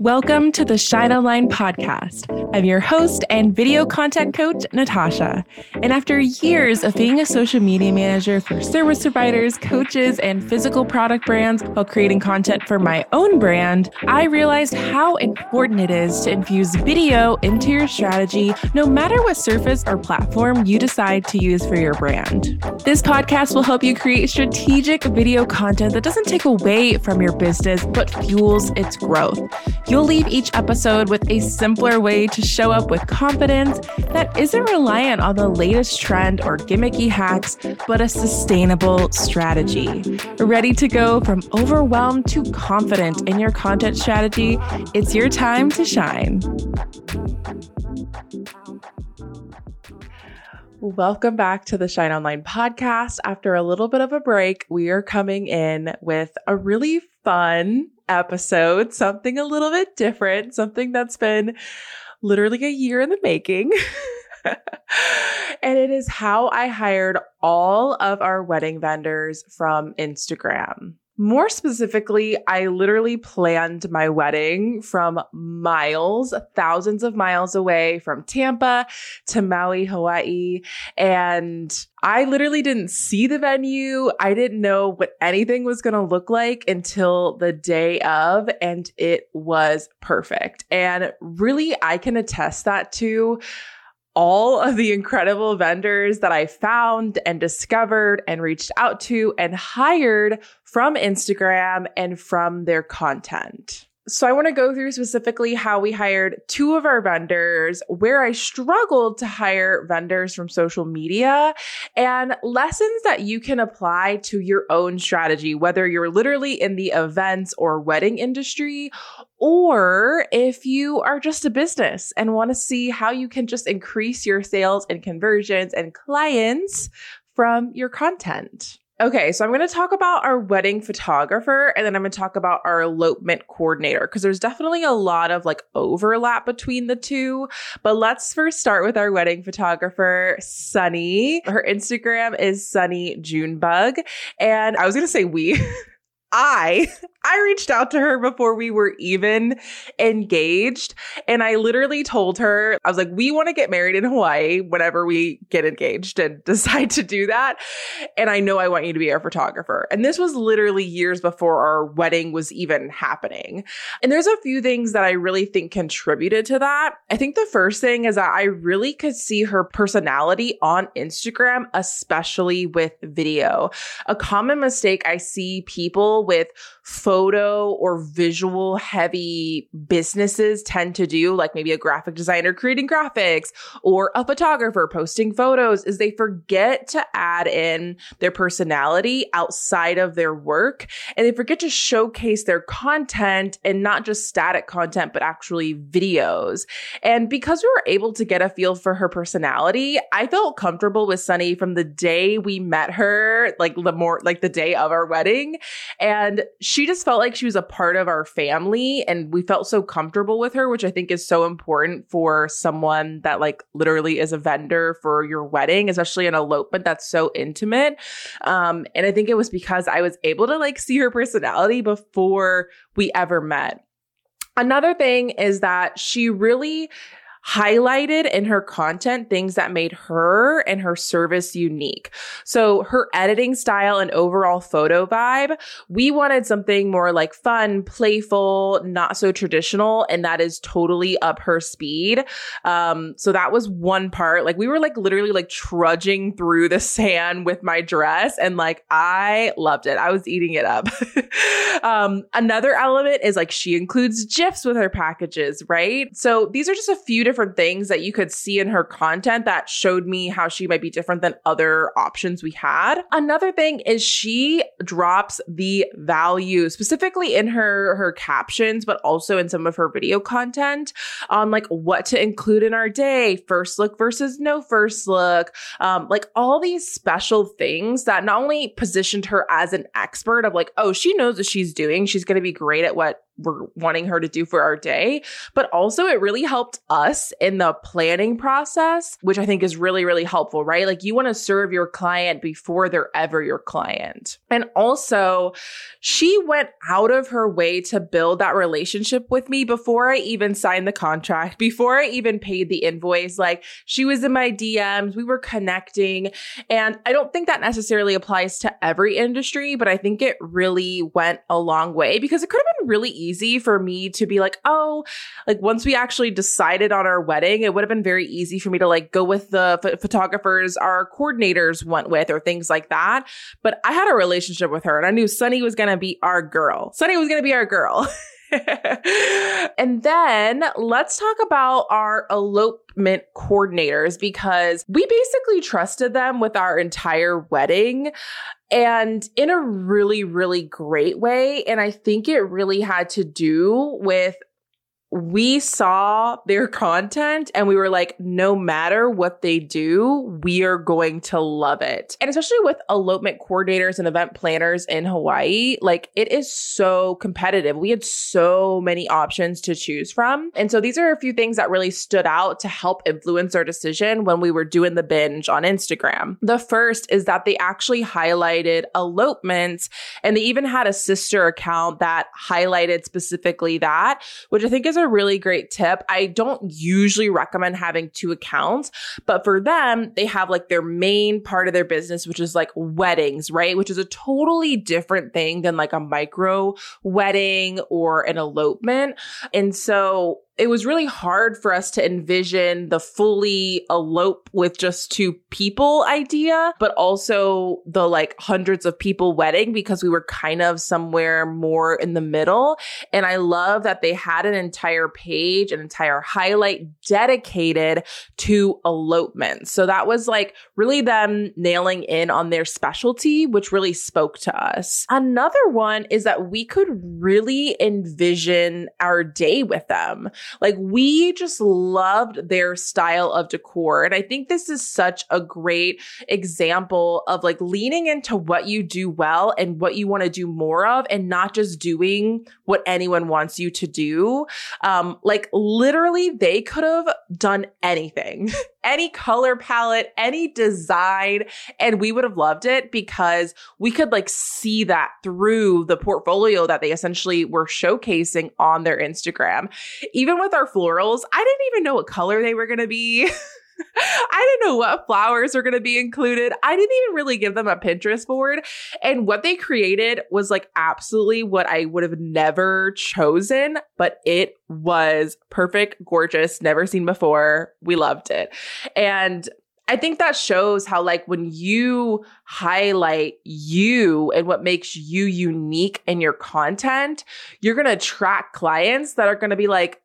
Welcome to the Shine Online podcast. I'm your host and video content coach, Natasha. And after years of being a social media manager for service providers, coaches, and physical product brands while creating content for my own brand, I realized how important it is to infuse video into your strategy, no matter what surface or platform you decide to use for your brand. This podcast will help you create strategic video content that doesn't take away from your business, but fuels its growth. You'll leave each episode with a simpler way to show up with confidence that isn't reliant on the latest trend or gimmicky hacks, but a sustainable strategy. Ready to go from overwhelmed to confident in your content strategy? It's your time to shine. Welcome back to the Shine Online podcast. After a little bit of a break, we are coming in with a really fun episode, something a little bit different, something that's been literally a year in the making. and it is how I hired all of our wedding vendors from Instagram. More specifically, I literally planned my wedding from miles, thousands of miles away from Tampa to Maui, Hawaii. And I literally didn't see the venue. I didn't know what anything was going to look like until the day of, and it was perfect. And really, I can attest that to all of the incredible vendors that I found and discovered and reached out to and hired from Instagram and from their content. So, I want to go through specifically how we hired two of our vendors, where I struggled to hire vendors from social media, and lessons that you can apply to your own strategy, whether you're literally in the events or wedding industry, or if you are just a business and want to see how you can just increase your sales and conversions and clients from your content. Okay, so I'm going to talk about our wedding photographer and then I'm going to talk about our elopement coordinator because there's definitely a lot of like overlap between the two. But let's first start with our wedding photographer, Sunny. Her Instagram is Sunny Junebug. And I was going to say we. I I reached out to her before we were even engaged and I literally told her I was like we want to get married in Hawaii whenever we get engaged and decide to do that and I know I want you to be our photographer. And this was literally years before our wedding was even happening. And there's a few things that I really think contributed to that. I think the first thing is that I really could see her personality on Instagram especially with video. A common mistake I see people with photo or visual heavy businesses tend to do, like maybe a graphic designer creating graphics or a photographer posting photos, is they forget to add in their personality outside of their work and they forget to showcase their content and not just static content, but actually videos. And because we were able to get a feel for her personality, I felt comfortable with Sunny from the day we met her, like the more like the day of our wedding. And she just felt like she was a part of our family and we felt so comfortable with her, which I think is so important for someone that like literally is a vendor for your wedding, especially an elopement that's so intimate. Um, and I think it was because I was able to like see her personality before we ever met. Another thing is that she really highlighted in her content things that made her and her service unique. So her editing style and overall photo vibe, we wanted something more like fun, playful, not so traditional, and that is totally up her speed. Um, so that was one part. Like we were like literally like trudging through the sand with my dress, and like I loved it. I was eating it up. um, another element is like she includes GIFs with her packages, right? So these are just a few different things that you could see in her content that showed me how she might be different than other options we had. Another thing is she drops the value specifically in her her captions but also in some of her video content. On like what to include in our day, first look versus no first look, um, like all these special things that not only positioned her as an expert of like, oh, she knows what she's doing, she's going to be great at what were wanting her to do for our day. But also, it really helped us in the planning process, which I think is really, really helpful, right? Like, you want to serve your client before they're ever your client. And also, she went out of her way to build that relationship with me before I even signed the contract, before I even paid the invoice. Like, she was in my DMs, we were connecting. And I don't think that necessarily applies to every industry, but I think it really went a long way because it could have been really easy for me to be like, oh, like once we actually decided on our wedding, it would have been very easy for me to like go with the ph- photographers our coordinators went with or things like that. But I had a relationship with her and I knew Sunny was going to be our girl. Sunny was going to be our girl. and then let's talk about our elopement coordinators because we basically trusted them with our entire wedding and in a really, really great way. And I think it really had to do with we saw their content and we were like, no matter what they do, we are going to love it. And especially with elopement coordinators and event planners in Hawaii, like it is so competitive. We had so many options to choose from. And so these are a few things that really stood out to help influence our decision when we were doing the binge on Instagram. The first is that they actually highlighted elopements and they even had a sister account that highlighted specifically that, which I think is a really great tip. I don't usually recommend having two accounts, but for them, they have like their main part of their business, which is like weddings, right? Which is a totally different thing than like a micro wedding or an elopement. And so it was really hard for us to envision the fully elope with just two people idea, but also the like hundreds of people wedding because we were kind of somewhere more in the middle. And I love that they had an entire page, an entire highlight dedicated to elopement. So that was like really them nailing in on their specialty, which really spoke to us. Another one is that we could really envision our day with them. Like we just loved their style of decor. And I think this is such a great example of like leaning into what you do well and what you want to do more of and not just doing what anyone wants you to do. Um, like literally they could have done anything, any color palette, any design, and we would have loved it because we could like see that through the portfolio that they essentially were showcasing on their Instagram. Even with our florals, I didn't even know what color they were going to be. I didn't know what flowers were going to be included. I didn't even really give them a Pinterest board. And what they created was like absolutely what I would have never chosen, but it was perfect, gorgeous, never seen before. We loved it. And I think that shows how, like, when you highlight you and what makes you unique in your content, you're going to attract clients that are going to be like,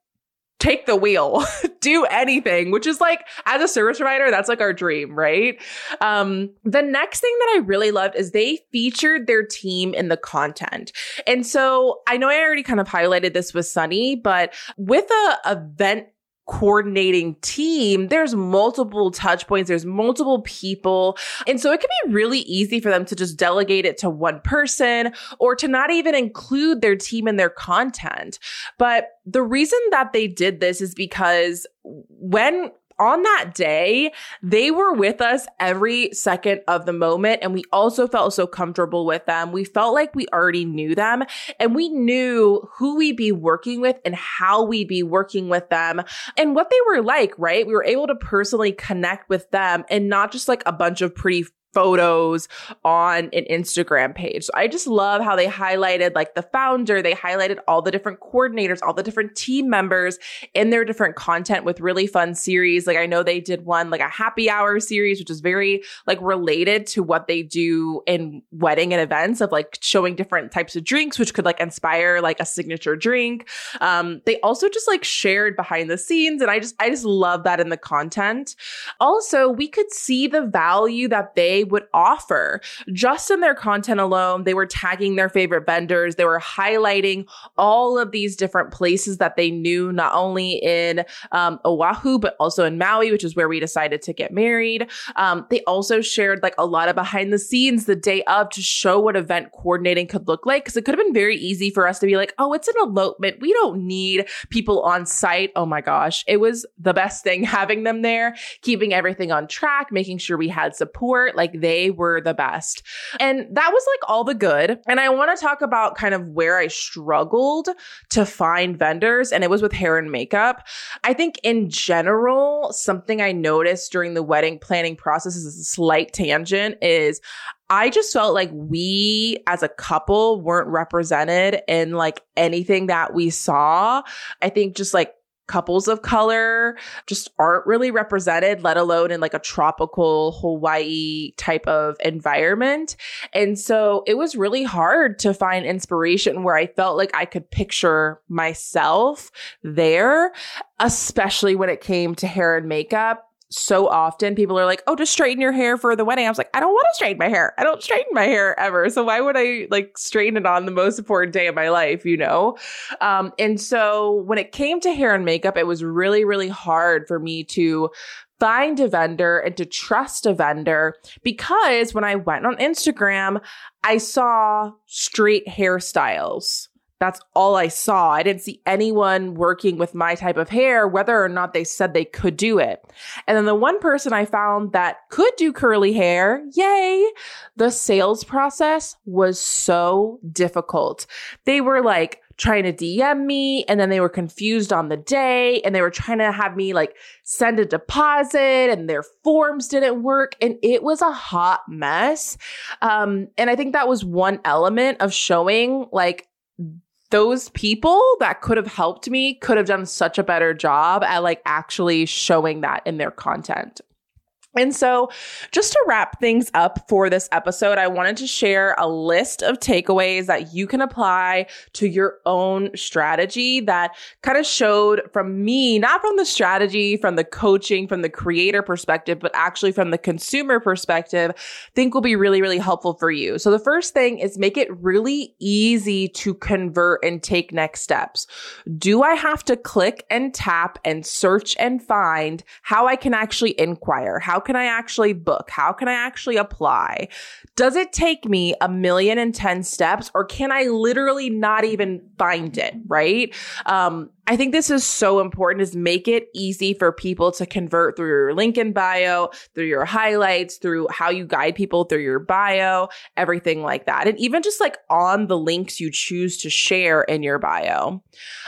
take the wheel, do anything, which is like, as a service provider, that's like our dream, right? Um, the next thing that I really loved is they featured their team in the content. And so I know I already kind of highlighted this with Sunny, but with a event coordinating team, there's multiple touch points, there's multiple people. And so it can be really easy for them to just delegate it to one person or to not even include their team in their content. But the reason that they did this is because when on that day, they were with us every second of the moment. And we also felt so comfortable with them. We felt like we already knew them and we knew who we'd be working with and how we'd be working with them and what they were like, right? We were able to personally connect with them and not just like a bunch of pretty photos on an Instagram page. So I just love how they highlighted like the founder, they highlighted all the different coordinators, all the different team members in their different content with really fun series. Like I know they did one like a happy hour series, which is very like related to what they do in wedding and events of like showing different types of drinks, which could like inspire like a signature drink. Um, they also just like shared behind the scenes. And I just, I just love that in the content. Also, we could see the value that they would offer. Just in their content alone, they were tagging their favorite vendors. They were highlighting all of these different places that they knew, not only in um, Oahu, but also in Maui, which is where we decided to get married. Um, they also shared like a lot of behind the scenes the day of to show what event coordinating could look like. Cause it could have been very easy for us to be like, oh, it's an elopement. We don't need people on site. Oh my gosh. It was the best thing having them there, keeping everything on track, making sure we had support. Like they were the best. And that was like all the good. And I want to talk about kind of where I struggled to find vendors. And it was with hair and makeup. I think in general, something I noticed during the wedding planning process is a slight tangent is I just felt like we as a couple weren't represented in like anything that we saw. I think just like couples of color just aren't really represented, let alone in like a tropical Hawaii type of environment. And so it was really hard to find inspiration where I felt like I could picture myself there, especially when it came to hair and makeup so often people are like, "Oh, just straighten your hair for the wedding." I was like, "I don't want to straighten my hair. I don't straighten my hair ever. So why would I like straighten it on the most important day of my life, you know?" Um, and so when it came to hair and makeup, it was really really hard for me to find a vendor and to trust a vendor because when I went on Instagram, I saw straight hairstyles that's all I saw. I didn't see anyone working with my type of hair, whether or not they said they could do it. And then the one person I found that could do curly hair, yay, the sales process was so difficult. They were like, trying to DM me and then they were confused on the day and they were trying to have me like send a deposit and their forms didn't work and it was a hot mess. Um, and I think that was one element of showing like those people that could have helped me could have done such a better job at like actually showing that in their content. And so, just to wrap things up for this episode, I wanted to share a list of takeaways that you can apply to your own strategy that kind of showed from me, not from the strategy, from the coaching, from the creator perspective, but actually from the consumer perspective, think will be really, really helpful for you. So, the first thing is make it really easy to convert and take next steps. Do I have to click and tap and search and find how I can actually inquire? How can I actually book? How can I actually apply? Does it take me a million and ten steps or can I literally not even find it? Right. Um, I think this is so important is make it easy for people to convert through your link in bio, through your highlights, through how you guide people through your bio, everything like that. And even just like on the links you choose to share in your bio.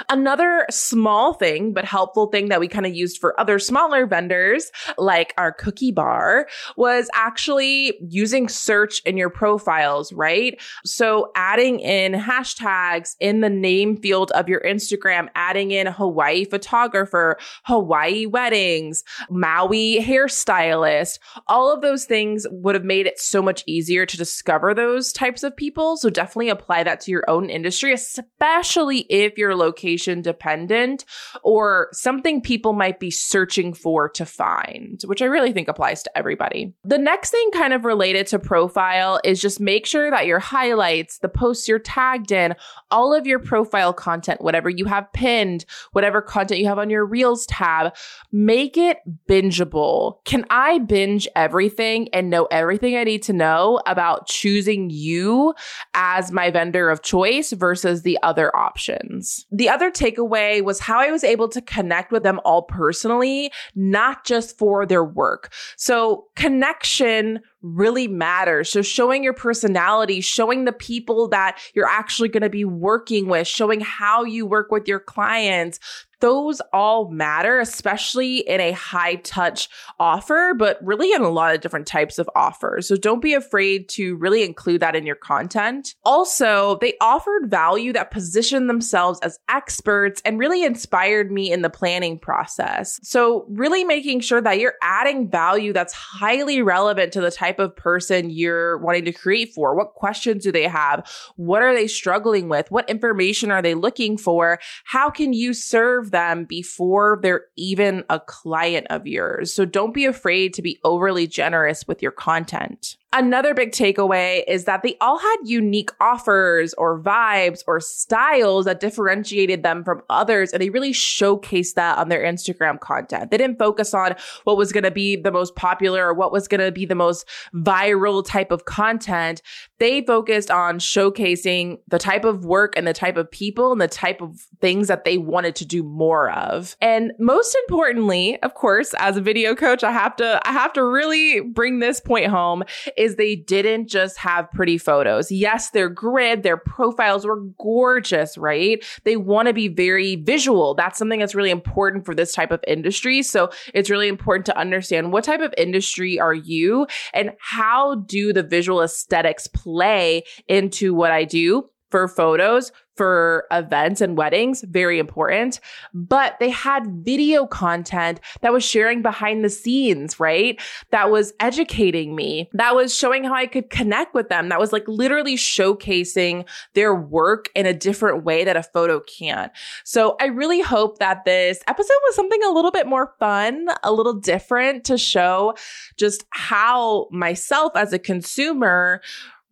Another small thing, but helpful thing that we kind of used for other smaller vendors, like our cookie bar, was actually using search in your profiles, right? So adding in hashtags in the name field of your Instagram, adding in Hawaii photographer, Hawaii weddings, Maui hairstylist. All of those things would have made it so much easier to discover those types of people. So definitely apply that to your own industry, especially if you're location dependent or something people might be searching for to find, which I really think applies to everybody. The next thing kind of related to profile is just make sure that your highlights, the posts you're tagged in, all of your profile content, whatever you have pinned, whatever content you have on your Reels tab. Make it bingeable. Can I binge everything and know everything I need to know about choosing you as my vendor of choice versus the other options? The other takeaway was how I was able to connect with them all personally, not just for their work. So connection really matters. So showing your personality, showing the people that you're actually going to be working with, showing how you work with your clients, those all matter, especially in a high touch offer, but really in a lot of different types of offers. So don't be afraid to really include that in your content. Also, they offered value that positioned themselves as experts and really inspired me in the planning process. So really making sure that you're adding value that's highly relevant to the type of person you're wanting to create for. What questions do they have? What are they struggling with? What information are they looking for? How can you serve serve them before they're even a client of yours. So don't be afraid to be overly generous with your content. Another big takeaway is that they all had unique offers or vibes or styles that differentiated them from others. And they really showcased that on their Instagram content. They didn't focus on what was going to be the most popular or what was going to be the most viral type of content. They focused on showcasing the type of work and the type of people and the type of things that they wanted to do more of. And most importantly, of course, as a video coach, I have to, I have to really bring this point home is they didn't just have pretty photos. Yes, their grid, their profiles were gorgeous, right? They want to be very visual. That's something that's really important for this type of industry. So it's really important to understand what type of industry are you and how do the visual aesthetics play into what I do for photos, for events and weddings, very important. But they had video content that was sharing behind the scenes, right? That was educating me, that was showing how I could connect with them, that was like literally showcasing their work in a different way that a photo can't. So I really hope that this episode was something a little bit more fun, a little different to show just how myself as a consumer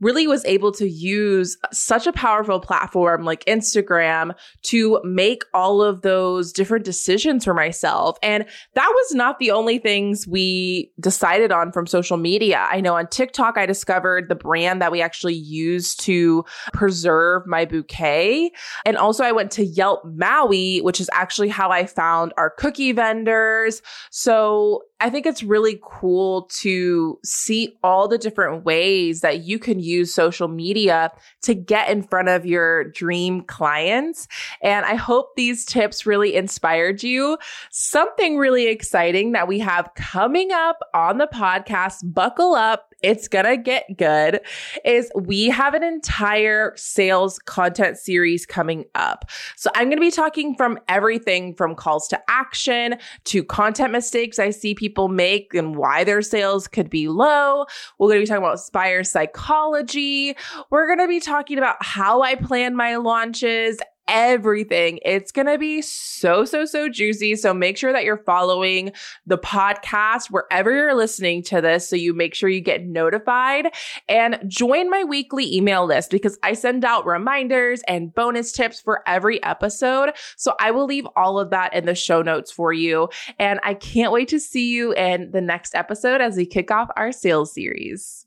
really was able to use such a powerful platform like Instagram to make all of those different decisions for myself. And that was not the only things we decided on from social media. I know on TikTok, I discovered the brand that we actually use to preserve my bouquet. And also I went to Yelp Maui, which is actually how I found our cookie vendors. So I think it's really cool to see all the different ways that you can use social media to get in front of your dream clients. And I hope these tips really inspired you. Something really exciting that we have coming up on the podcast, buckle up it's gonna get good is we have an entire sales content series coming up. So I'm gonna be talking from everything from calls to action to content mistakes I see people make and why their sales could be low. We're gonna be talking about buyer psychology. We're gonna be talking about how I plan my launches everything. It's going to be so, so, so juicy. So make sure that you're following the podcast wherever you're listening to this. So you make sure you get notified and join my weekly email list because I send out reminders and bonus tips for every episode. So I will leave all of that in the show notes for you. And I can't wait to see you in the next episode as we kick off our sales series.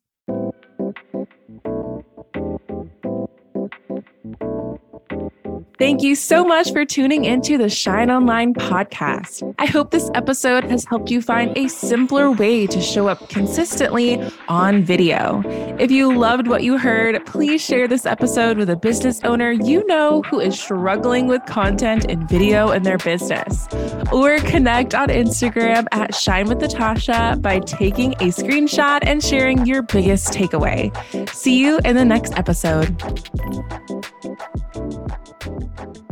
Thank you so much for tuning into the Shine Online podcast. I hope this episode has helped you find a simpler way to show up consistently on video. If you loved what you heard, please share this episode with a business owner you know who is struggling with content and video in their business. Or connect on Instagram at Shine with Natasha by taking a screenshot and sharing your biggest takeaway. See you in the next episode. Thank you.